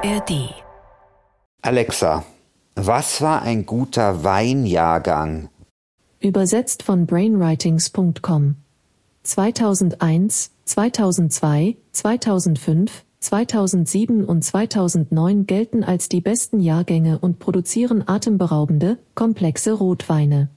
ARD. Alexa, was war ein guter Weinjahrgang? Übersetzt von brainwritings.com. 2001, 2002, 2005, 2007 und 2009 gelten als die besten Jahrgänge und produzieren atemberaubende, komplexe Rotweine.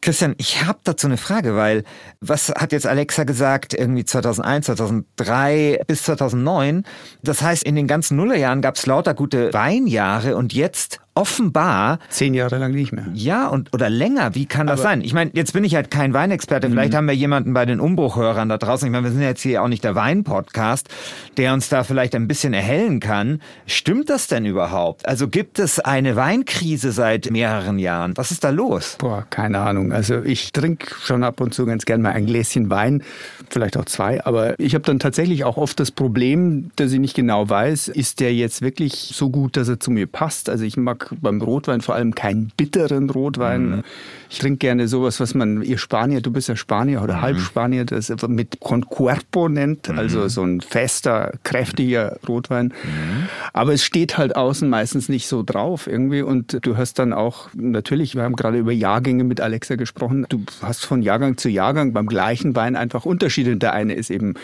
Christian, ich habe dazu eine Frage, weil was hat jetzt Alexa gesagt, irgendwie 2001, 2003 bis 2009? Das heißt, in den ganzen Nullerjahren gab es lauter gute Weinjahre und jetzt offenbar. Zehn Jahre lang nicht mehr. Ja, und oder länger. Wie kann das Aber sein? Ich meine, jetzt bin ich halt kein Weinexperte. Vielleicht mhm. haben wir jemanden bei den Umbruchhörern da draußen. Ich meine, wir sind jetzt hier auch nicht der Wein-Podcast, der uns da vielleicht ein bisschen erhellen kann. Stimmt das denn überhaupt? Also gibt es eine Weinkrise seit mehreren Jahren? Was ist da los? Boah, keine Ahnung. Also ich trinke schon ab und zu ganz gern mal ein Gläschen Wein, vielleicht auch zwei. Aber ich habe dann tatsächlich auch oft das Problem, dass ich nicht genau weiß, ist der jetzt wirklich so gut, dass er zu mir passt? Also ich mag beim Rotwein vor allem keinen bitteren Rotwein. Mhm. Ich trinke gerne sowas, was man, ihr Spanier, du bist ja Spanier oder mhm. Halbspanier, das mit Con Cuerpo nennt, mhm. also so ein fester, kräftiger Rotwein. Mhm. Aber es steht halt außen meistens nicht so drauf irgendwie und du hast dann auch, natürlich, wir haben gerade über Jahrgänge mit Alexa gesprochen, du hast von Jahrgang zu Jahrgang beim gleichen Wein einfach Unterschiede. Der eine ist eben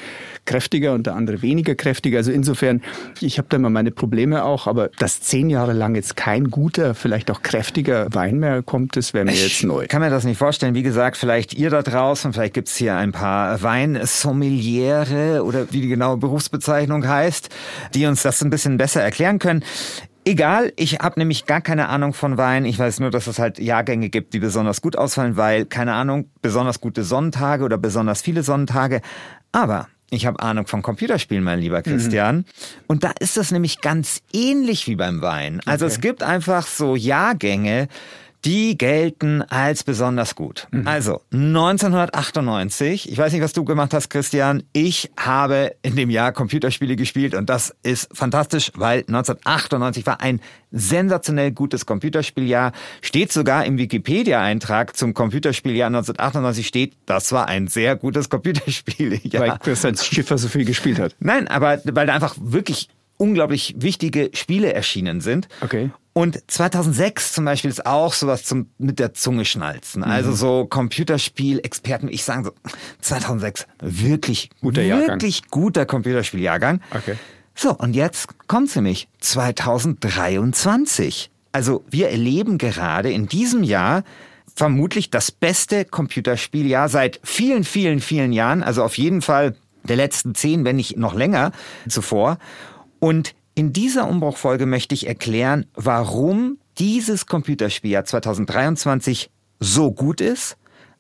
kräftiger und der andere weniger kräftiger. Also insofern, ich habe da immer meine Probleme auch, aber dass zehn Jahre lang jetzt kein guter, vielleicht auch kräftiger Wein mehr kommt, das wäre mir jetzt neu. Ich kann mir das nicht vorstellen. Wie gesagt, vielleicht ihr da draußen, vielleicht gibt's hier ein paar Weinsommeliere oder wie die genaue Berufsbezeichnung heißt, die uns das ein bisschen besser erklären können. Egal, ich habe nämlich gar keine Ahnung von Wein. Ich weiß nur, dass es halt Jahrgänge gibt, die besonders gut ausfallen, weil, keine Ahnung, besonders gute Sonnentage oder besonders viele Sonnentage. Aber ich habe Ahnung von Computerspielen, mein lieber Christian. Mhm. Und da ist das nämlich ganz ähnlich wie beim Wein. Also okay. es gibt einfach so Jahrgänge, die gelten als besonders gut. Mhm. Also 1998, ich weiß nicht, was du gemacht hast, Christian, ich habe in dem Jahr Computerspiele gespielt und das ist fantastisch, weil 1998 war ein sensationell gutes Computerspieljahr. Steht sogar im Wikipedia-Eintrag zum Computerspieljahr 1998 steht, das war ein sehr gutes Computerspieljahr. Weil Christian Schiffer so viel gespielt hat. Nein, aber weil da einfach wirklich unglaublich wichtige Spiele erschienen sind. Okay. Und 2006 zum Beispiel ist auch sowas zum mit der Zunge schnalzen. Mhm. Also so Computerspiel-Experten, ich sage so 2006 wirklich guter Jahrgang. wirklich guter Computerspieljahrgang. Okay. So und jetzt kommt nämlich 2023. Also wir erleben gerade in diesem Jahr vermutlich das beste Computerspieljahr seit vielen, vielen, vielen Jahren. Also auf jeden Fall der letzten zehn, wenn nicht noch länger zuvor. Und in dieser Umbruchfolge möchte ich erklären, warum dieses Computerspieljahr 2023 so gut ist,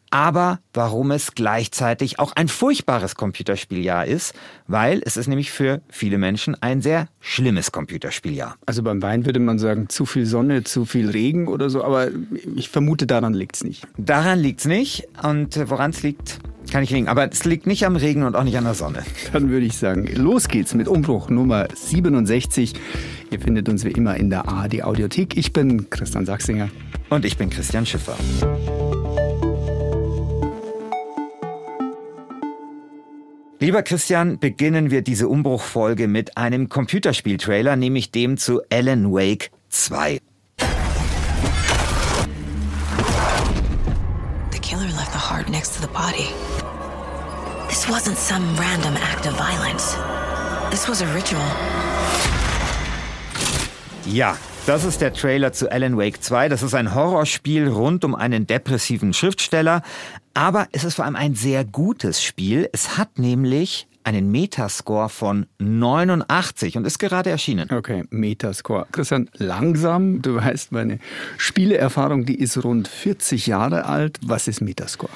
aber warum es gleichzeitig auch ein furchtbares Computerspieljahr ist, weil es ist nämlich für viele Menschen ein sehr schlimmes Computerspieljahr. Also beim Wein würde man sagen, zu viel Sonne, zu viel Regen oder so, aber ich vermute, daran liegt es nicht. Daran liegt es nicht und woran es liegt, kann ich liegen. Aber es liegt nicht am Regen und auch nicht an der Sonne. Dann würde ich sagen, los geht's mit Umbruch Nummer 67. Ihr findet uns wie immer in der ARD Audiothek. Ich bin Christian Sachsinger. Und ich bin Christian Schiffer. Lieber Christian, beginnen wir diese Umbruchfolge mit einem Computerspiel-Trailer, nämlich dem zu Alan Wake 2. heart next to the body. This wasn't some random act of violence. This was a ritual. Ja, das ist der Trailer zu Alan Wake 2. Das ist ein Horrorspiel rund um einen depressiven Schriftsteller. Aber es ist vor allem ein sehr gutes Spiel. Es hat nämlich einen Metascore von 89 und ist gerade erschienen. Okay, Metascore. Christian, langsam, du weißt, meine Spieleerfahrung, die ist rund 40 Jahre alt. Was ist Metascore?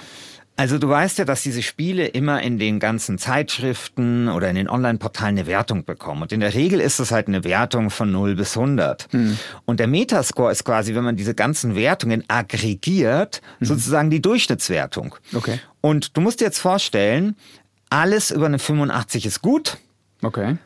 Also du weißt ja, dass diese Spiele immer in den ganzen Zeitschriften oder in den Online-Portalen eine Wertung bekommen. Und in der Regel ist es halt eine Wertung von 0 bis 100. Hm. Und der Metascore ist quasi, wenn man diese ganzen Wertungen aggregiert, hm. sozusagen die Durchschnittswertung. Okay. Und du musst dir jetzt vorstellen, alles über eine 85 ist gut. Okay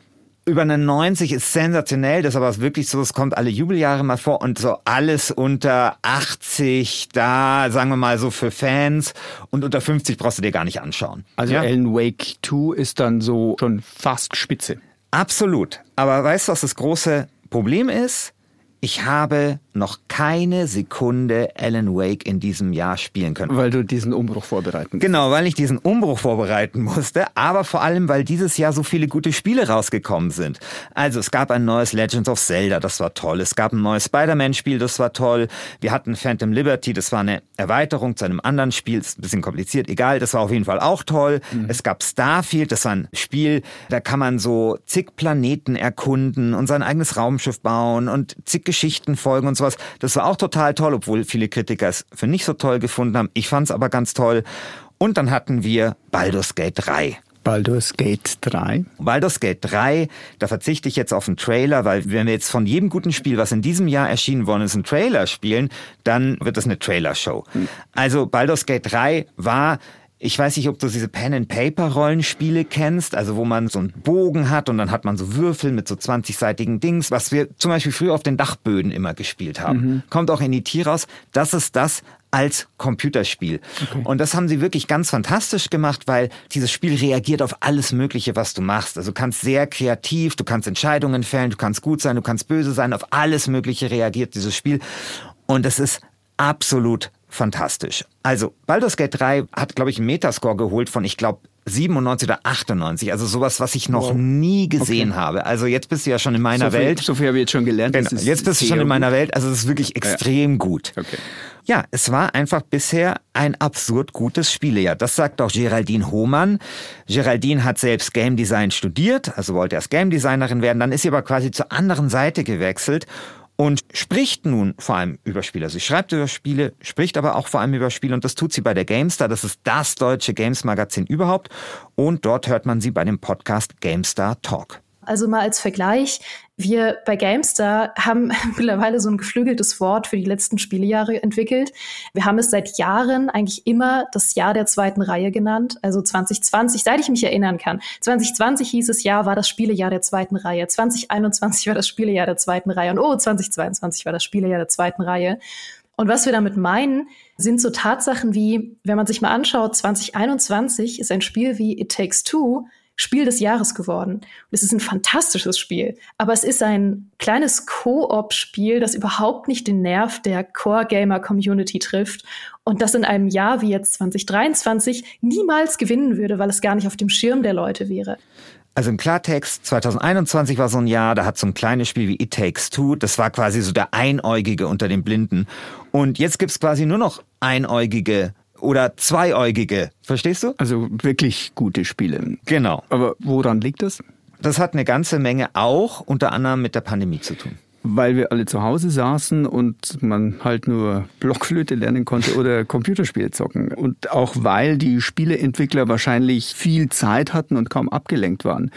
über eine 90 ist sensationell, das ist aber wirklich so, es kommt alle Jubeljahre mal vor und so alles unter 80 da, sagen wir mal so für Fans und unter 50 brauchst du dir gar nicht anschauen. Also ja? Alan Wake 2 ist dann so schon fast Spitze. Absolut. Aber weißt du, was das große Problem ist, ich habe noch keine Sekunde Alan Wake in diesem Jahr spielen können. Weil du diesen Umbruch vorbereiten musst. Genau, weil ich diesen Umbruch vorbereiten musste, aber vor allem, weil dieses Jahr so viele gute Spiele rausgekommen sind. Also es gab ein neues Legends of Zelda, das war toll. Es gab ein neues Spider-Man-Spiel, das war toll. Wir hatten Phantom Liberty, das war eine Erweiterung zu einem anderen Spiel, ist ein bisschen kompliziert, egal, das war auf jeden Fall auch toll. Mhm. Es gab Starfield, das war ein Spiel, da kann man so zig Planeten erkunden und sein eigenes Raumschiff bauen und zig Geschichten folgen und sowas. Das war auch total toll, obwohl viele Kritiker es für nicht so toll gefunden haben. Ich fand es aber ganz toll. Und dann hatten wir Baldur's Gate 3. Baldur's Gate 3. Baldur's Gate 3, da verzichte ich jetzt auf einen Trailer, weil wenn wir jetzt von jedem guten Spiel, was in diesem Jahr erschienen worden ist, einen Trailer spielen, dann wird das eine Trailer-Show. Hm. Also Baldur's Gate 3 war ich weiß nicht, ob du diese Pen-and-Paper-Rollenspiele kennst, also wo man so einen Bogen hat und dann hat man so Würfel mit so 20-seitigen Dings, was wir zum Beispiel früher auf den Dachböden immer gespielt haben. Mhm. Kommt auch in die Tier raus. Das ist das als Computerspiel. Okay. Und das haben sie wirklich ganz fantastisch gemacht, weil dieses Spiel reagiert auf alles Mögliche, was du machst. Also du kannst sehr kreativ, du kannst Entscheidungen fällen, du kannst gut sein, du kannst böse sein, auf alles Mögliche reagiert dieses Spiel. Und es ist absolut fantastisch. Also, Baldur's Gate 3 hat, glaube ich, einen Metascore geholt von, ich glaube, 97 oder 98, also sowas, was ich noch wow. nie gesehen okay. habe. Also jetzt bist du ja schon in meiner so viel, Welt. So viel habe ich jetzt schon gelernt. Genau. Jetzt bist du schon in meiner Welt. Also es ist wirklich extrem ja. gut. Okay. Ja, es war einfach bisher ein absurd gutes Spielejahr. Das sagt auch Geraldine Hohmann. Geraldine hat selbst Game Design studiert, also wollte erst Game Designerin werden. Dann ist sie aber quasi zur anderen Seite gewechselt und spricht nun vor allem über Spiele. Sie schreibt über Spiele, spricht aber auch vor allem über Spiele und das tut sie bei der GameStar. Das ist das deutsche Games-Magazin überhaupt und dort hört man sie bei dem Podcast GameStar Talk. Also mal als Vergleich, wir bei GameStar haben mittlerweile so ein geflügeltes Wort für die letzten Spielejahre entwickelt. Wir haben es seit Jahren eigentlich immer das Jahr der zweiten Reihe genannt. Also 2020, seit ich mich erinnern kann. 2020 hieß es ja, war das Spielejahr der zweiten Reihe. 2021 war das Spielejahr der zweiten Reihe. Und oh, 2022 war das Spielejahr der zweiten Reihe. Und was wir damit meinen, sind so Tatsachen wie, wenn man sich mal anschaut, 2021 ist ein Spiel wie It Takes Two Spiel des Jahres geworden. Und es ist ein fantastisches Spiel. Aber es ist ein kleines Koop-Spiel, das überhaupt nicht den Nerv der Core-Gamer-Community trifft und das in einem Jahr wie jetzt 2023 niemals gewinnen würde, weil es gar nicht auf dem Schirm der Leute wäre. Also im Klartext, 2021 war so ein Jahr, da hat so ein kleines Spiel wie It Takes Two, das war quasi so der Einäugige unter den Blinden. Und jetzt gibt's quasi nur noch Einäugige oder Zweiäugige. Verstehst du? Also wirklich gute Spiele. Genau. Aber woran liegt das? Das hat eine ganze Menge auch unter anderem mit der Pandemie zu tun. Weil wir alle zu Hause saßen und man halt nur Blockflöte lernen konnte oder Computerspiele zocken. Und auch weil die Spieleentwickler wahrscheinlich viel Zeit hatten und kaum abgelenkt waren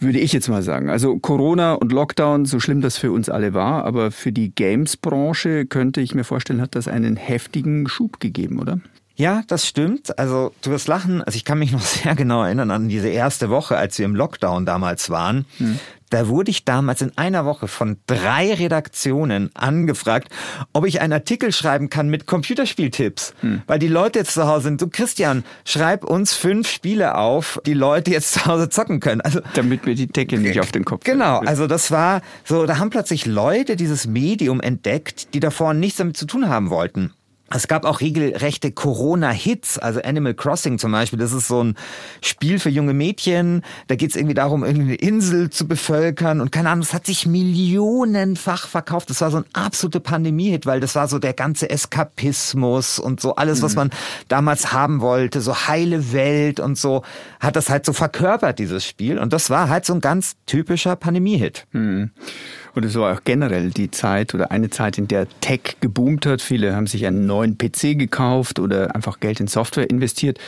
würde ich jetzt mal sagen. Also Corona und Lockdown, so schlimm das für uns alle war, aber für die Games-Branche könnte ich mir vorstellen, hat das einen heftigen Schub gegeben, oder? Ja, das stimmt. Also du wirst lachen. Also ich kann mich noch sehr genau erinnern an diese erste Woche, als wir im Lockdown damals waren. Hm. Da wurde ich damals in einer Woche von drei Redaktionen angefragt, ob ich einen Artikel schreiben kann mit Computerspieltipps. Hm. Weil die Leute jetzt zu Hause sind. Du Christian, schreib uns fünf Spiele auf, die Leute jetzt zu Hause zocken können. Also damit mir die Decke nicht auf den Kopf. Genau. Also das war so, da haben plötzlich Leute dieses Medium entdeckt, die davor nichts damit zu tun haben wollten. Es gab auch regelrechte Corona-Hits, also Animal Crossing zum Beispiel. Das ist so ein Spiel für junge Mädchen. Da geht es irgendwie darum, irgendeine Insel zu bevölkern. Und keine Ahnung, es hat sich millionenfach verkauft. Das war so ein absoluter Pandemie-Hit, weil das war so der ganze Eskapismus und so alles, mhm. was man damals haben wollte. So heile Welt und so. Hat das halt so verkörpert, dieses Spiel. Und das war halt so ein ganz typischer Pandemie-Hit. Mhm. Und es war auch generell die Zeit oder eine Zeit, in der Tech geboomt hat. Viele haben sich einen neuen PC gekauft oder einfach Geld in Software investiert.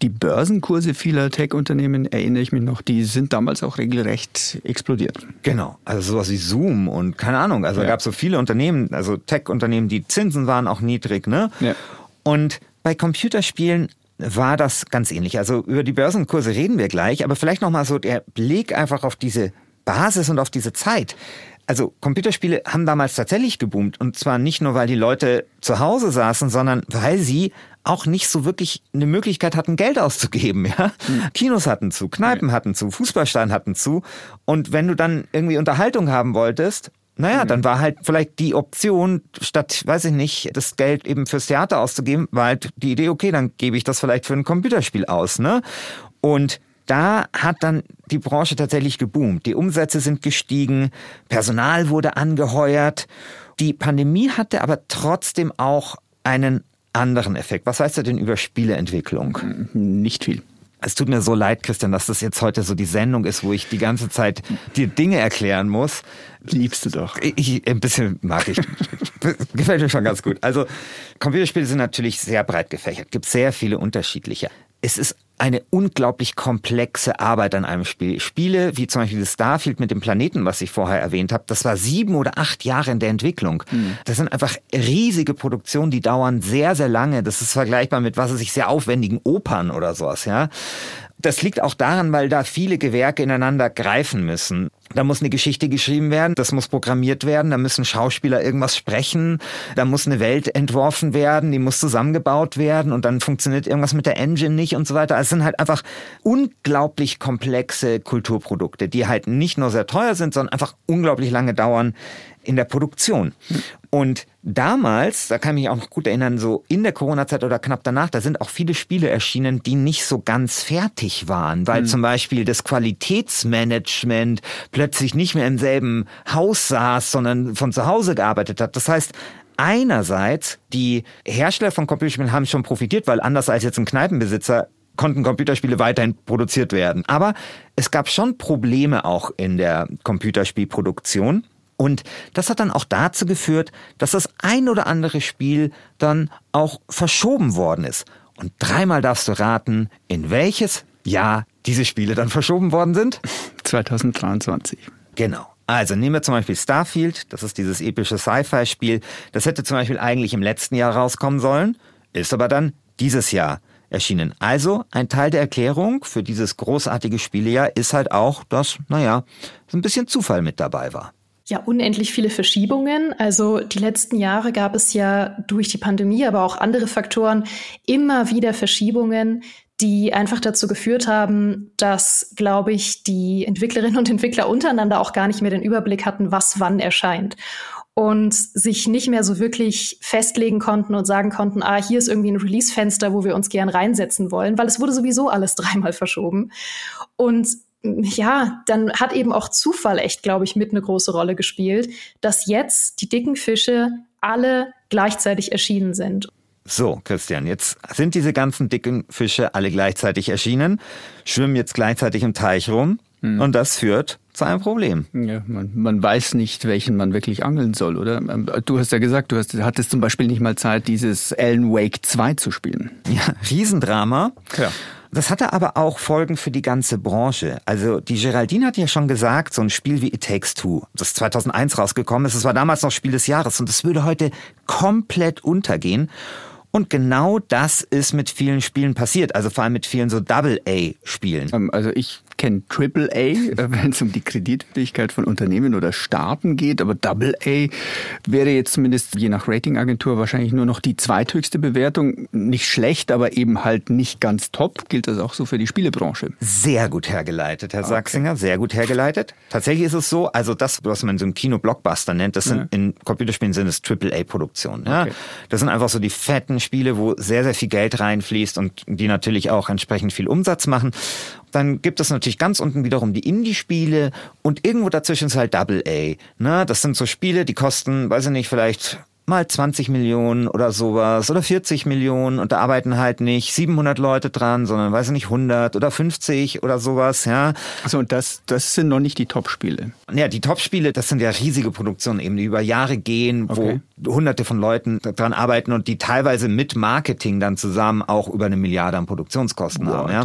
Die Börsenkurse vieler Tech-Unternehmen, erinnere ich mich noch, die sind damals auch regelrecht explodiert. Genau, also sowas wie Zoom und keine Ahnung. Also ja. gab es so viele Unternehmen, also Tech-Unternehmen, die Zinsen waren auch niedrig, ne? Ja. Und bei Computerspielen war das ganz ähnlich. Also über die Börsenkurse reden wir gleich, aber vielleicht nochmal so der Blick einfach auf diese Basis und auf diese Zeit also Computerspiele haben damals tatsächlich geboomt und zwar nicht nur, weil die Leute zu Hause saßen, sondern weil sie auch nicht so wirklich eine Möglichkeit hatten, Geld auszugeben. Ja? Mhm. Kinos hatten zu, Kneipen hatten zu, Fußballsteine hatten zu. Und wenn du dann irgendwie Unterhaltung haben wolltest, naja, mhm. dann war halt vielleicht die Option, statt, weiß ich nicht, das Geld eben fürs Theater auszugeben, war halt die Idee, okay, dann gebe ich das vielleicht für ein Computerspiel aus, ne? Und da hat dann die Branche tatsächlich geboomt. Die Umsätze sind gestiegen, Personal wurde angeheuert. Die Pandemie hatte aber trotzdem auch einen anderen Effekt. Was weißt du denn über Spieleentwicklung? Nicht viel. Es tut mir so leid, Christian, dass das jetzt heute so die Sendung ist, wo ich die ganze Zeit dir Dinge erklären muss. Liebst du doch. Ich, ein bisschen mag ich. Gefällt mir schon ganz gut. Also, Computerspiele sind natürlich sehr breit gefächert. Gibt sehr viele unterschiedliche. Es ist eine unglaublich komplexe Arbeit an einem Spiel. Spiele wie zum Beispiel das Starfield mit dem Planeten, was ich vorher erwähnt habe, das war sieben oder acht Jahre in der Entwicklung. Mhm. Das sind einfach riesige Produktionen, die dauern sehr, sehr lange. Das ist vergleichbar mit, was weiß ich, sehr aufwendigen Opern oder sowas, ja. Das liegt auch daran, weil da viele Gewerke ineinander greifen müssen. Da muss eine Geschichte geschrieben werden, das muss programmiert werden, da müssen Schauspieler irgendwas sprechen, da muss eine Welt entworfen werden, die muss zusammengebaut werden und dann funktioniert irgendwas mit der Engine nicht und so weiter. Also es sind halt einfach unglaublich komplexe Kulturprodukte, die halt nicht nur sehr teuer sind, sondern einfach unglaublich lange dauern in der Produktion. Und damals, da kann ich mich auch noch gut erinnern, so in der Corona-Zeit oder knapp danach, da sind auch viele Spiele erschienen, die nicht so ganz fertig waren, weil mhm. zum Beispiel das Qualitätsmanagement plötzlich nicht mehr im selben Haus saß, sondern von zu Hause gearbeitet hat. Das heißt, einerseits, die Hersteller von Computerspielen haben schon profitiert, weil anders als jetzt ein Kneipenbesitzer konnten Computerspiele weiterhin produziert werden. Aber es gab schon Probleme auch in der Computerspielproduktion. Und das hat dann auch dazu geführt, dass das ein oder andere Spiel dann auch verschoben worden ist. Und dreimal darfst du raten, in welches Jahr diese Spiele dann verschoben worden sind? 2023. Genau. Also nehmen wir zum Beispiel Starfield, das ist dieses epische Sci-Fi-Spiel. Das hätte zum Beispiel eigentlich im letzten Jahr rauskommen sollen, ist aber dann dieses Jahr erschienen. Also ein Teil der Erklärung für dieses großartige Spielejahr ist halt auch, dass, naja, so ein bisschen Zufall mit dabei war ja unendlich viele Verschiebungen. Also die letzten Jahre gab es ja durch die Pandemie, aber auch andere Faktoren immer wieder Verschiebungen, die einfach dazu geführt haben, dass, glaube ich, die Entwicklerinnen und Entwickler untereinander auch gar nicht mehr den Überblick hatten, was wann erscheint. Und sich nicht mehr so wirklich festlegen konnten und sagen konnten, ah, hier ist irgendwie ein Release-Fenster, wo wir uns gern reinsetzen wollen, weil es wurde sowieso alles dreimal verschoben. Und ja, dann hat eben auch Zufall echt, glaube ich, mit eine große Rolle gespielt, dass jetzt die dicken Fische alle gleichzeitig erschienen sind. So, Christian, jetzt sind diese ganzen dicken Fische alle gleichzeitig erschienen, schwimmen jetzt gleichzeitig im Teich rum hm. und das führt zu einem Problem. Ja, man, man weiß nicht, welchen man wirklich angeln soll, oder? Ähm, du hast ja gesagt, du hast, hattest zum Beispiel nicht mal Zeit, dieses Alan Wake 2 zu spielen. Ja, Riesendrama. Ja. Das hatte aber auch Folgen für die ganze Branche. Also die Geraldine hat ja schon gesagt, so ein Spiel wie It Takes Two, das 2001 rausgekommen ist, das war damals noch Spiel des Jahres und das würde heute komplett untergehen. Und genau das ist mit vielen Spielen passiert, also vor allem mit vielen so Double-A-Spielen. Ähm, also ich kenne Triple A, äh, wenn es um die Kreditfähigkeit von Unternehmen oder Staaten geht, aber Double A wäre jetzt zumindest je nach Ratingagentur wahrscheinlich nur noch die zweithöchste Bewertung. Nicht schlecht, aber eben halt nicht ganz top. Gilt das auch so für die Spielebranche? Sehr gut hergeleitet, Herr okay. Sachsinger, sehr gut hergeleitet. Tatsächlich ist es so, also das, was man so im Kino Blockbuster nennt, das sind ja. in Computerspielen sind es Triple A Produktionen. Ja? Okay. Das sind einfach so die fetten Spiele, wo sehr, sehr viel Geld reinfließt und die natürlich auch entsprechend viel Umsatz machen. Dann gibt es natürlich ganz unten wiederum die Indie-Spiele und irgendwo dazwischen ist halt Double A. Ne? Das sind so Spiele, die kosten, weiß ich nicht, vielleicht mal 20 Millionen oder sowas oder 40 Millionen und da arbeiten halt nicht 700 Leute dran, sondern weiß ich nicht 100 oder 50 oder sowas, ja. Also und das das sind noch nicht die Top-Spiele. Ja, die Top-Spiele, das sind ja riesige Produktionen eben, die über Jahre gehen, okay. wo hunderte von Leuten dran arbeiten und die teilweise mit Marketing dann zusammen auch über eine Milliarde an Produktionskosten wow, haben, ja.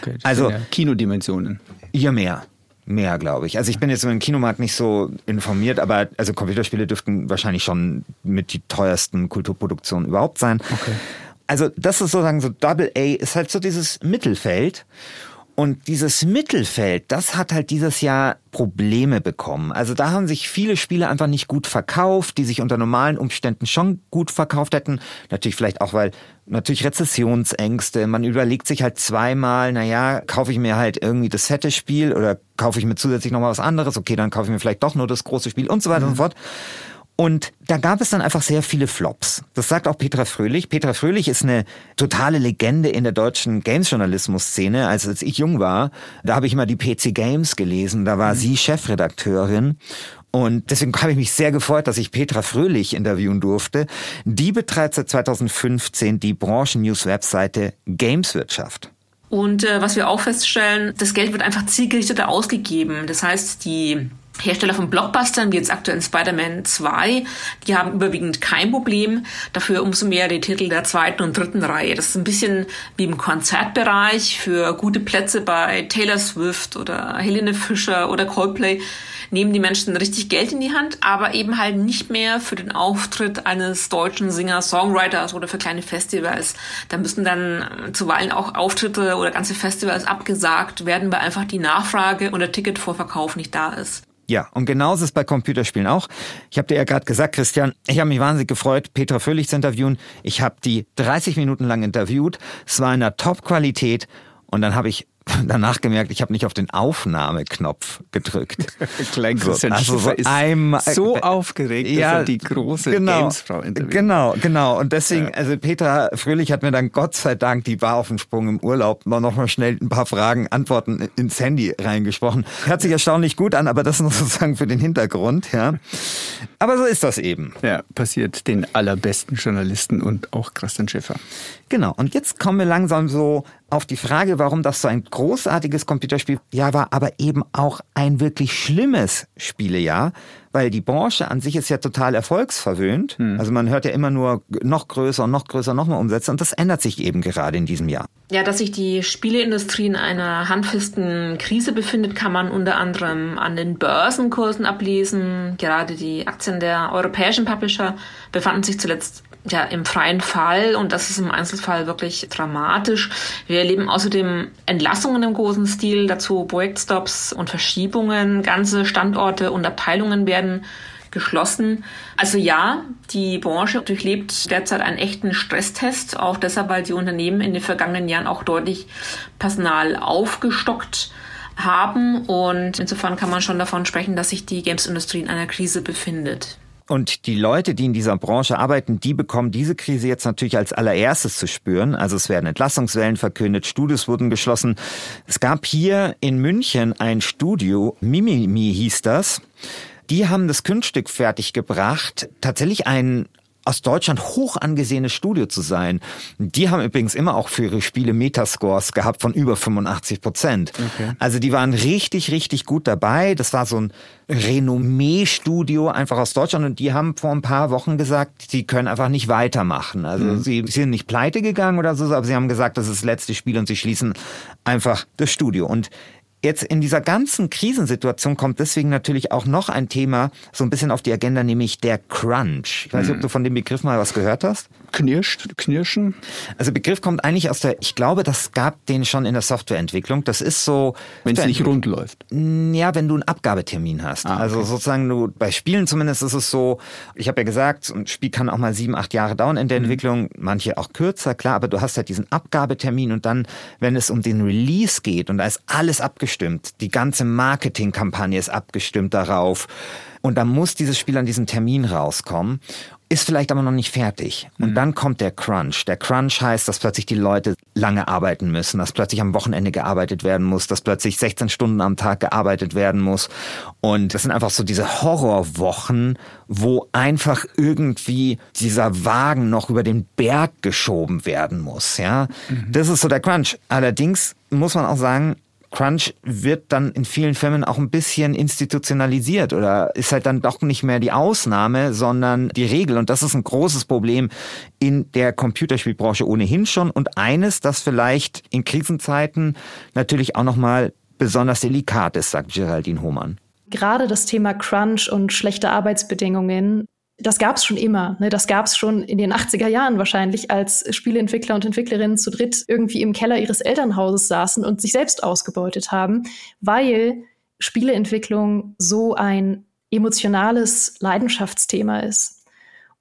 Okay, also ja Kinodimensionen. Ja, mehr. Mehr, glaube ich. Also ich bin jetzt im Kinomarkt nicht so informiert, aber also Computerspiele dürften wahrscheinlich schon mit die teuersten Kulturproduktionen überhaupt sein. Okay. Also das ist sozusagen so Double A ist halt so dieses Mittelfeld. Und dieses Mittelfeld, das hat halt dieses Jahr Probleme bekommen. Also da haben sich viele Spiele einfach nicht gut verkauft, die sich unter normalen Umständen schon gut verkauft hätten. Natürlich vielleicht auch, weil natürlich Rezessionsängste. Man überlegt sich halt zweimal, naja, kaufe ich mir halt irgendwie das fette Spiel oder kaufe ich mir zusätzlich noch mal was anderes? Okay, dann kaufe ich mir vielleicht doch nur das große Spiel und so weiter mhm. und so fort. Und da gab es dann einfach sehr viele Flops. Das sagt auch Petra Fröhlich. Petra Fröhlich ist eine totale Legende in der deutschen Games-Journalismus-Szene. Also als ich jung war, da habe ich immer die PC Games gelesen. Da war mhm. sie Chefredakteurin. Und deswegen habe ich mich sehr gefreut, dass ich Petra Fröhlich interviewen durfte. Die betreibt seit 2015 die Branchen-News-Webseite Gameswirtschaft. Und äh, was wir auch feststellen, das Geld wird einfach zielgerichteter ausgegeben. Das heißt, die Hersteller von Blockbustern, wie jetzt aktuell Spider-Man 2, die haben überwiegend kein Problem. Dafür umso mehr die Titel der zweiten und dritten Reihe. Das ist ein bisschen wie im Konzertbereich für gute Plätze bei Taylor Swift oder Helene Fischer oder Coldplay nehmen die Menschen richtig Geld in die Hand, aber eben halt nicht mehr für den Auftritt eines deutschen Singer-Songwriters oder für kleine Festivals. Da müssen dann zuweilen auch Auftritte oder ganze Festivals abgesagt werden, weil einfach die Nachfrage und der Ticketvorverkauf nicht da ist. Ja, und genauso ist es bei Computerspielen auch. Ich habe dir ja gerade gesagt, Christian, ich habe mich wahnsinnig gefreut, Petra Fröhlich zu interviewen. Ich habe die 30 Minuten lang interviewt. Es war in der Top-Qualität. Und dann habe ich danach gemerkt, ich habe nicht auf den Aufnahmeknopf gedrückt. Klein so, also so, ist einmal, so aufgeregt, ja, dass er die große genau, Gamesfrau interviewt. Genau, genau. Und deswegen, ja. also Petra Fröhlich hat mir dann Gott sei Dank, die war auf dem Sprung im Urlaub, noch mal schnell ein paar Fragen, Antworten ins Handy reingesprochen. Hört sich erstaunlich gut an, aber das nur sozusagen für den Hintergrund, ja. Aber so ist das eben. Ja, passiert den allerbesten Journalisten und auch Christian Schäfer. Genau. Und jetzt kommen wir langsam so auf die Frage, warum das so ein großartiges Computerspieljahr war, aber eben auch ein wirklich schlimmes Spielejahr, weil die Branche an sich ist ja total erfolgsverwöhnt. Hm. Also man hört ja immer nur noch größer und noch größer, noch mehr Umsätze und das ändert sich eben gerade in diesem Jahr. Ja, dass sich die Spieleindustrie in einer handfesten Krise befindet, kann man unter anderem an den Börsenkursen ablesen. Gerade die Aktien der europäischen Publisher befanden sich zuletzt ja, im freien Fall und das ist im Einzelfall wirklich dramatisch. Wir erleben außerdem Entlassungen im großen Stil, dazu Projektstops und Verschiebungen. Ganze Standorte und Abteilungen werden geschlossen. Also ja, die Branche durchlebt derzeit einen echten Stresstest, auch deshalb, weil die Unternehmen in den vergangenen Jahren auch deutlich Personal aufgestockt haben und insofern kann man schon davon sprechen, dass sich die Games-Industrie in einer Krise befindet. Und die Leute, die in dieser Branche arbeiten, die bekommen diese Krise jetzt natürlich als allererstes zu spüren. Also es werden Entlassungswellen verkündet, Studios wurden geschlossen. Es gab hier in München ein Studio, Mimimi hieß das. Die haben das Kunststück fertiggebracht, tatsächlich ein aus Deutschland hoch angesehenes Studio zu sein. Die haben übrigens immer auch für ihre Spiele Metascores gehabt von über 85 Prozent. Okay. Also die waren richtig, richtig gut dabei. Das war so ein Renommee-Studio einfach aus Deutschland und die haben vor ein paar Wochen gesagt, sie können einfach nicht weitermachen. Also mhm. sie sind nicht pleite gegangen oder so, aber sie haben gesagt, das ist das letzte Spiel und sie schließen einfach das Studio. Und Jetzt in dieser ganzen Krisensituation kommt deswegen natürlich auch noch ein Thema so ein bisschen auf die Agenda, nämlich der Crunch. Ich weiß nicht, ob hm. du von dem Begriff mal was gehört hast. Knirscht, knirschen? Also Begriff kommt eigentlich aus der, ich glaube, das gab den schon in der Softwareentwicklung. Das ist so. Wenn es nicht rund läuft. Ja, wenn du einen Abgabetermin hast. Ah, also okay. Also sozusagen du, bei Spielen zumindest ist es so, ich habe ja gesagt, ein Spiel kann auch mal sieben, acht Jahre dauern in der mhm. Entwicklung, manche auch kürzer, klar, aber du hast halt diesen Abgabetermin und dann, wenn es um den Release geht und da ist alles abgestimmt. Die ganze Marketingkampagne ist abgestimmt darauf. Und dann muss dieses Spiel an diesem Termin rauskommen ist vielleicht aber noch nicht fertig. Und mhm. dann kommt der Crunch. Der Crunch heißt, dass plötzlich die Leute lange arbeiten müssen, dass plötzlich am Wochenende gearbeitet werden muss, dass plötzlich 16 Stunden am Tag gearbeitet werden muss. Und das sind einfach so diese Horrorwochen, wo einfach irgendwie dieser Wagen noch über den Berg geschoben werden muss. Ja, mhm. das ist so der Crunch. Allerdings muss man auch sagen, Crunch wird dann in vielen Firmen auch ein bisschen institutionalisiert oder ist halt dann doch nicht mehr die Ausnahme, sondern die Regel. Und das ist ein großes Problem in der Computerspielbranche ohnehin schon und eines, das vielleicht in Krisenzeiten natürlich auch nochmal besonders delikat ist, sagt Geraldine Hohmann. Gerade das Thema Crunch und schlechte Arbeitsbedingungen das gab es schon immer. Ne? Das gab es schon in den 80er Jahren wahrscheinlich, als Spieleentwickler und Entwicklerinnen zu dritt irgendwie im Keller ihres Elternhauses saßen und sich selbst ausgebeutet haben, weil Spieleentwicklung so ein emotionales Leidenschaftsthema ist.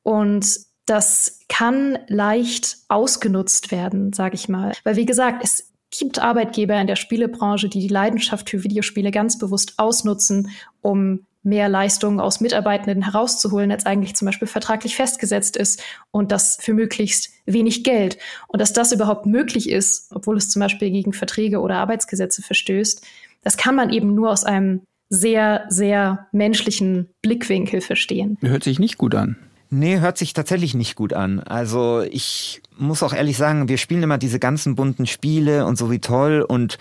Und das kann leicht ausgenutzt werden, sage ich mal. Weil wie gesagt, es gibt Arbeitgeber in der Spielebranche, die die Leidenschaft für Videospiele ganz bewusst ausnutzen, um mehr Leistungen aus Mitarbeitenden herauszuholen, als eigentlich zum Beispiel vertraglich festgesetzt ist und das für möglichst wenig Geld. Und dass das überhaupt möglich ist, obwohl es zum Beispiel gegen Verträge oder Arbeitsgesetze verstößt, das kann man eben nur aus einem sehr, sehr menschlichen Blickwinkel verstehen. Hört sich nicht gut an. Nee, hört sich tatsächlich nicht gut an. Also ich muss auch ehrlich sagen, wir spielen immer diese ganzen bunten Spiele und so wie toll und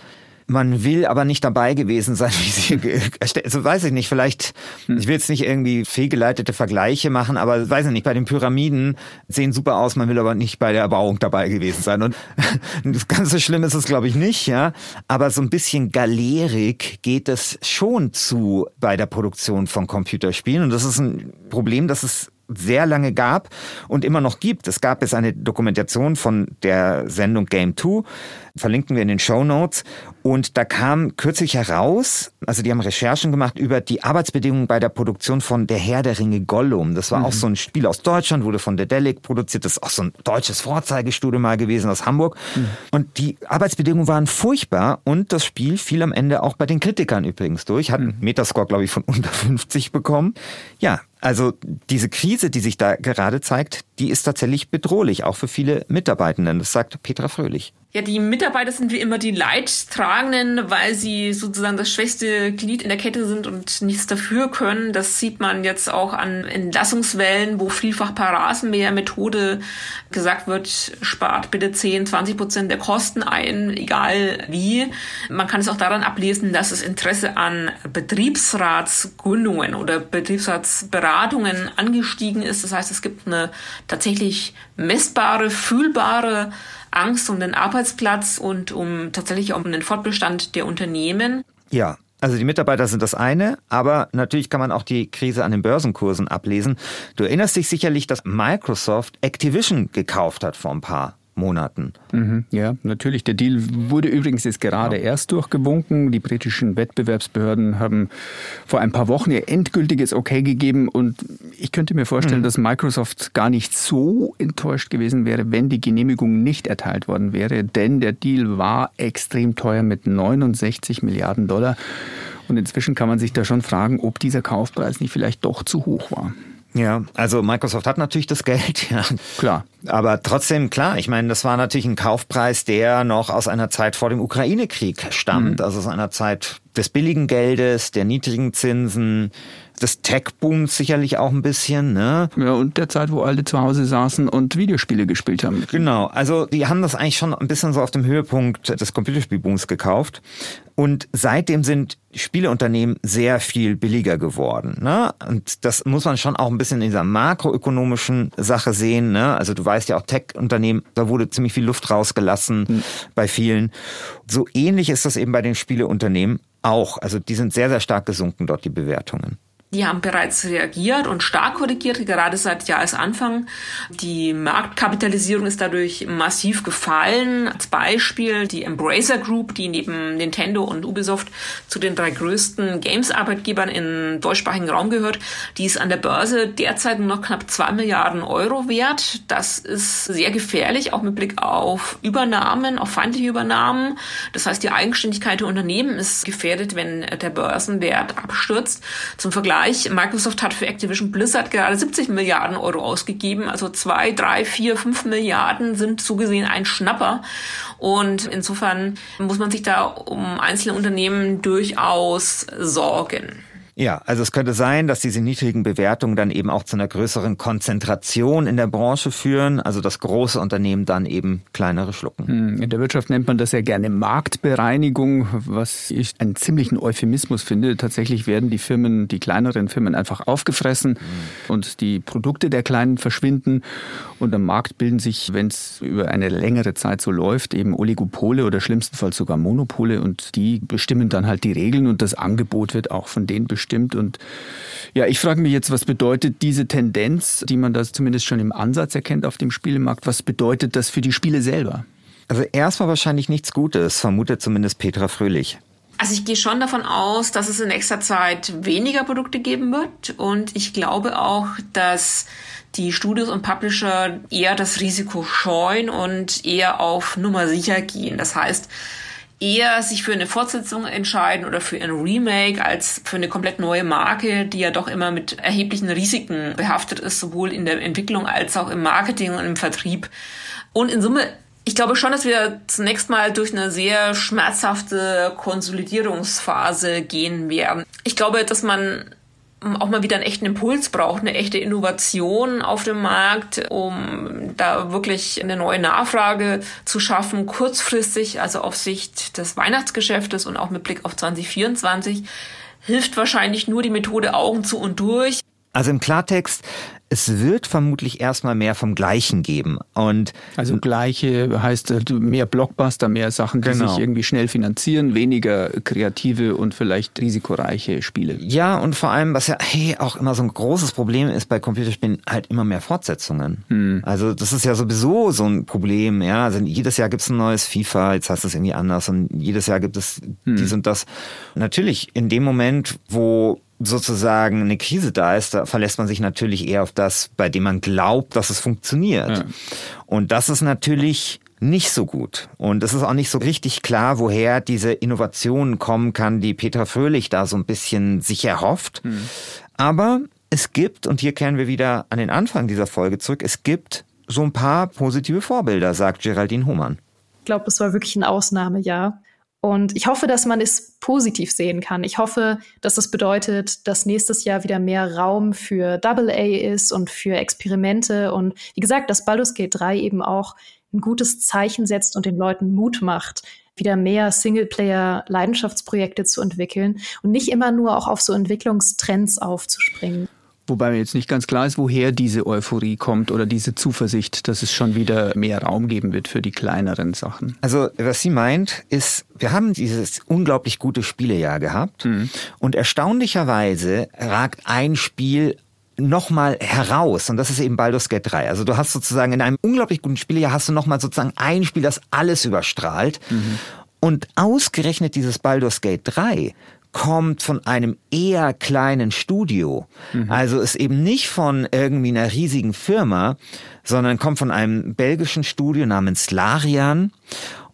man will aber nicht dabei gewesen sein, wie sie erstellt. Also weiß ich nicht, vielleicht, hm. ich will jetzt nicht irgendwie fehlgeleitete Vergleiche machen, aber weiß ich nicht, bei den Pyramiden sehen super aus, man will aber nicht bei der Erbauung dabei gewesen sein. Und das ganze schlimm ist es, glaube ich, nicht, ja. Aber so ein bisschen galerig geht es schon zu bei der Produktion von Computerspielen. Und das ist ein Problem, das es sehr lange gab und immer noch gibt. Es gab jetzt eine Dokumentation von der Sendung Game 2, verlinken wir in den Show Notes. Und da kam kürzlich heraus, also die haben Recherchen gemacht über die Arbeitsbedingungen bei der Produktion von Der Herr der Ringe Gollum. Das war mhm. auch so ein Spiel aus Deutschland, wurde von Dedelic produziert. Das ist auch so ein deutsches Vorzeigestudio mal gewesen aus Hamburg. Mhm. Und die Arbeitsbedingungen waren furchtbar und das Spiel fiel am Ende auch bei den Kritikern übrigens durch. Hat einen mhm. Metascore, glaube ich, von unter 50 bekommen. Ja, also diese Krise, die sich da gerade zeigt, die ist tatsächlich bedrohlich, auch für viele Mitarbeitenden. Das sagt Petra Fröhlich. Ja, die Mitarbeiter sind wie immer die Leidtragenden, weil sie sozusagen das schwächste Glied in der Kette sind und nichts dafür können. Das sieht man jetzt auch an Entlassungswellen, wo vielfach per Rasenmäher-Methode gesagt wird, spart bitte 10, 20 Prozent der Kosten ein, egal wie. Man kann es auch daran ablesen, dass das Interesse an Betriebsratsgründungen oder Betriebsratsberatungen angestiegen ist. Das heißt, es gibt eine tatsächlich messbare, fühlbare Angst um den Arbeitsplatz und um tatsächlich um den Fortbestand der Unternehmen. Ja, also die Mitarbeiter sind das eine, aber natürlich kann man auch die Krise an den Börsenkursen ablesen. Du erinnerst dich sicherlich, dass Microsoft Activision gekauft hat vor ein paar Monaten. Mhm, ja, natürlich. Der Deal wurde übrigens jetzt gerade ja. erst durchgewunken. Die britischen Wettbewerbsbehörden haben vor ein paar Wochen ihr endgültiges Okay gegeben und ich könnte mir vorstellen, mhm. dass Microsoft gar nicht so enttäuscht gewesen wäre, wenn die Genehmigung nicht erteilt worden wäre, denn der Deal war extrem teuer mit 69 Milliarden Dollar. Und inzwischen kann man sich da schon fragen, ob dieser Kaufpreis nicht vielleicht doch zu hoch war. Ja, also Microsoft hat natürlich das Geld, ja. Klar. Aber trotzdem, klar, ich meine, das war natürlich ein Kaufpreis, der noch aus einer Zeit vor dem Ukraine-Krieg stammt, mhm. also aus einer Zeit des billigen Geldes, der niedrigen Zinsen, des Tech-Booms sicherlich auch ein bisschen. Ne? Ja, und der Zeit, wo alle zu Hause saßen und Videospiele gespielt haben. Genau, also die haben das eigentlich schon ein bisschen so auf dem Höhepunkt des Computerspielbooms gekauft. Und seitdem sind Spieleunternehmen sehr viel billiger geworden. Ne? Und das muss man schon auch ein bisschen in dieser makroökonomischen Sache sehen. Ne? Also du weißt ja auch Tech-Unternehmen, da wurde ziemlich viel Luft rausgelassen mhm. bei vielen. So ähnlich ist das eben bei den Spieleunternehmen auch. Also die sind sehr, sehr stark gesunken dort, die Bewertungen. Die haben bereits reagiert und stark korrigiert, gerade seit Jahresanfang. Die Marktkapitalisierung ist dadurch massiv gefallen. Als Beispiel die Embracer Group, die neben Nintendo und Ubisoft zu den drei größten Games-Arbeitgebern im deutschsprachigen Raum gehört. Die ist an der Börse derzeit nur noch knapp zwei Milliarden Euro wert. Das ist sehr gefährlich, auch mit Blick auf Übernahmen, auf feindliche Übernahmen. Das heißt, die Eigenständigkeit der Unternehmen ist gefährdet, wenn der Börsenwert abstürzt. Zum Vergleich Vergleich, Microsoft hat für Activision Blizzard gerade 70 Milliarden Euro ausgegeben. Also zwei, drei, vier, fünf Milliarden sind zugesehen ein Schnapper. Und insofern muss man sich da um einzelne Unternehmen durchaus sorgen. Ja, also es könnte sein, dass diese niedrigen Bewertungen dann eben auch zu einer größeren Konzentration in der Branche führen, also dass große Unternehmen dann eben kleinere schlucken. Hm, in der Wirtschaft nennt man das ja gerne Marktbereinigung, was ich einen ziemlichen Euphemismus finde. Tatsächlich werden die Firmen, die kleineren Firmen einfach aufgefressen mhm. und die Produkte der kleinen verschwinden und am Markt bilden sich, wenn es über eine längere Zeit so läuft, eben Oligopole oder schlimmstenfalls sogar Monopole und die bestimmen dann halt die Regeln und das Angebot wird auch von denen bestimmt bestimmt. Und ja, ich frage mich jetzt, was bedeutet diese Tendenz, die man da zumindest schon im Ansatz erkennt auf dem Spielemarkt, was bedeutet das für die Spiele selber? Also erstmal wahrscheinlich nichts Gutes, vermutet zumindest Petra Fröhlich. Also ich gehe schon davon aus, dass es in nächster Zeit weniger Produkte geben wird und ich glaube auch, dass die Studios und Publisher eher das Risiko scheuen und eher auf Nummer sicher gehen. Das heißt, eher sich für eine Fortsetzung entscheiden oder für ein Remake als für eine komplett neue Marke, die ja doch immer mit erheblichen Risiken behaftet ist, sowohl in der Entwicklung als auch im Marketing und im Vertrieb. Und in Summe ich glaube schon, dass wir zunächst mal durch eine sehr schmerzhafte Konsolidierungsphase gehen werden. Ich glaube, dass man auch mal wieder einen echten Impuls braucht, eine echte Innovation auf dem Markt, um da wirklich eine neue Nachfrage zu schaffen, kurzfristig, also auf Sicht des Weihnachtsgeschäftes und auch mit Blick auf 2024, hilft wahrscheinlich nur die Methode Augen zu und durch. Also im Klartext, es wird vermutlich erstmal mehr vom Gleichen geben. Und also Gleiche heißt äh, mehr Blockbuster, mehr Sachen, die genau. sich irgendwie schnell finanzieren, weniger kreative und vielleicht risikoreiche Spiele. Ja, und vor allem, was ja hey, auch immer so ein großes Problem ist bei Computerspielen, halt immer mehr Fortsetzungen. Hm. Also das ist ja sowieso so ein Problem. Ja, also jedes Jahr gibt es ein neues FIFA, jetzt heißt es irgendwie anders und jedes Jahr gibt es hm. dies und das. natürlich, in dem Moment, wo sozusagen eine Krise da ist, da verlässt man sich natürlich eher auf das, bei dem man glaubt, dass es funktioniert. Ja. Und das ist natürlich nicht so gut. Und es ist auch nicht so richtig klar, woher diese Innovationen kommen kann, die Petra Fröhlich da so ein bisschen sich erhofft. Mhm. Aber es gibt, und hier kehren wir wieder an den Anfang dieser Folge zurück, es gibt so ein paar positive Vorbilder, sagt Geraldine Hohmann. Ich glaube, das war wirklich ein Ausnahmejahr. Und ich hoffe, dass man es positiv sehen kann. Ich hoffe, dass das bedeutet, dass nächstes Jahr wieder mehr Raum für Double A ist und für Experimente. Und wie gesagt, dass Baldur's Gate 3 eben auch ein gutes Zeichen setzt und den Leuten Mut macht, wieder mehr Singleplayer-Leidenschaftsprojekte zu entwickeln und nicht immer nur auch auf so Entwicklungstrends aufzuspringen. Wobei mir jetzt nicht ganz klar ist, woher diese Euphorie kommt oder diese Zuversicht, dass es schon wieder mehr Raum geben wird für die kleineren Sachen. Also was sie meint, ist, wir haben dieses unglaublich gute Spielejahr gehabt mhm. und erstaunlicherweise ragt ein Spiel nochmal heraus und das ist eben Baldur's Gate 3. Also du hast sozusagen in einem unglaublich guten Spielejahr hast du nochmal sozusagen ein Spiel, das alles überstrahlt. Mhm. Und ausgerechnet dieses Baldur's Gate 3 kommt von einem eher kleinen Studio. Mhm. Also ist eben nicht von irgendwie einer riesigen Firma, sondern kommt von einem belgischen Studio namens Larian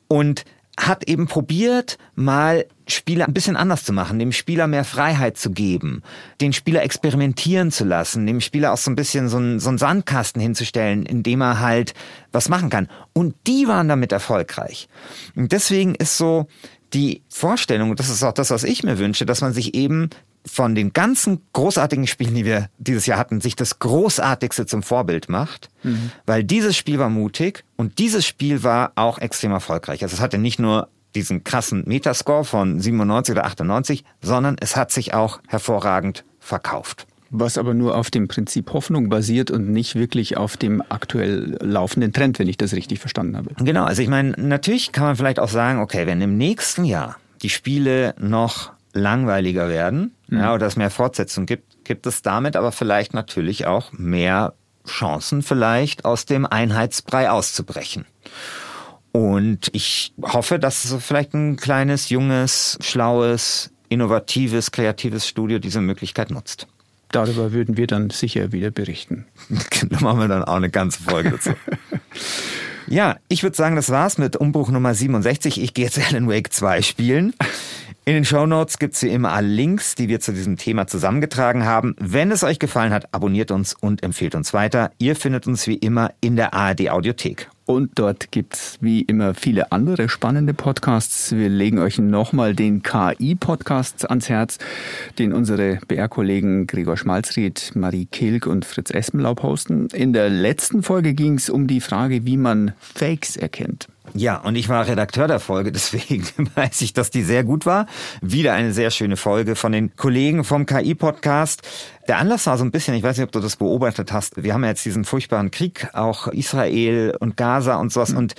und hat eben probiert, mal Spieler ein bisschen anders zu machen, dem Spieler mehr Freiheit zu geben, den Spieler experimentieren zu lassen, dem Spieler auch so ein bisschen so einen, so einen Sandkasten hinzustellen, in dem er halt was machen kann. Und die waren damit erfolgreich. Und deswegen ist so die Vorstellung, das ist auch das, was ich mir wünsche, dass man sich eben von den ganzen großartigen Spielen, die wir dieses Jahr hatten, sich das Großartigste zum Vorbild macht, mhm. weil dieses Spiel war mutig und dieses Spiel war auch extrem erfolgreich. Also es hatte nicht nur diesen krassen Metascore von 97 oder 98, sondern es hat sich auch hervorragend verkauft. Was aber nur auf dem Prinzip Hoffnung basiert und nicht wirklich auf dem aktuell laufenden Trend, wenn ich das richtig verstanden habe. Genau, also ich meine, natürlich kann man vielleicht auch sagen, okay, wenn im nächsten Jahr die Spiele noch langweiliger werden, mhm. ja, oder es mehr Fortsetzungen gibt, gibt es damit aber vielleicht natürlich auch mehr Chancen, vielleicht aus dem Einheitsbrei auszubrechen. Und ich hoffe, dass so vielleicht ein kleines, junges, schlaues, innovatives, kreatives Studio diese Möglichkeit nutzt. Darüber würden wir dann sicher wieder berichten. da machen wir dann auch eine ganze Folge dazu. ja, ich würde sagen, das war's mit Umbruch Nummer 67. Ich gehe jetzt Alan Wake 2 spielen. In den Show Notes gibt's wie immer alle Links, die wir zu diesem Thema zusammengetragen haben. Wenn es euch gefallen hat, abonniert uns und empfehlt uns weiter. Ihr findet uns wie immer in der ARD Audiothek. Und dort gibt's wie immer viele andere spannende Podcasts. Wir legen euch nochmal den KI-Podcast ans Herz, den unsere BR-Kollegen Gregor Schmalzried, Marie Kilk und Fritz Espenlaub hosten. In der letzten Folge ging's um die Frage, wie man Fakes erkennt. Ja, und ich war Redakteur der Folge, deswegen weiß ich, dass die sehr gut war. Wieder eine sehr schöne Folge von den Kollegen vom KI-Podcast. Der Anlass war so ein bisschen, ich weiß nicht, ob du das beobachtet hast, wir haben ja jetzt diesen furchtbaren Krieg, auch Israel und Gaza und sowas. Mhm. Und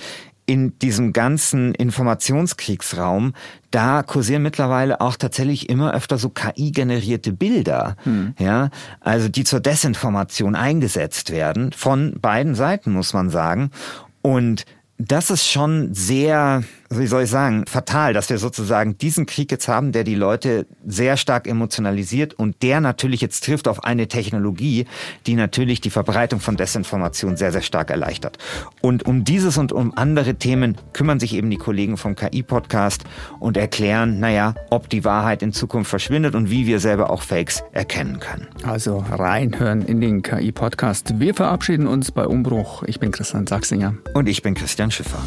in diesem ganzen Informationskriegsraum, da kursieren mittlerweile auch tatsächlich immer öfter so KI-generierte Bilder, hm. ja, also die zur Desinformation eingesetzt werden von beiden Seiten, muss man sagen. Und das ist schon sehr, wie soll ich sagen, fatal, dass wir sozusagen diesen Krieg jetzt haben, der die Leute sehr stark emotionalisiert und der natürlich jetzt trifft auf eine Technologie, die natürlich die Verbreitung von Desinformation sehr, sehr stark erleichtert. Und um dieses und um andere Themen kümmern sich eben die Kollegen vom KI-Podcast und erklären, naja, ob die Wahrheit in Zukunft verschwindet und wie wir selber auch Fakes erkennen können. Also reinhören in den KI-Podcast. Wir verabschieden uns bei Umbruch. Ich bin Christian Sachsinger. Und ich bin Christian Schiffer.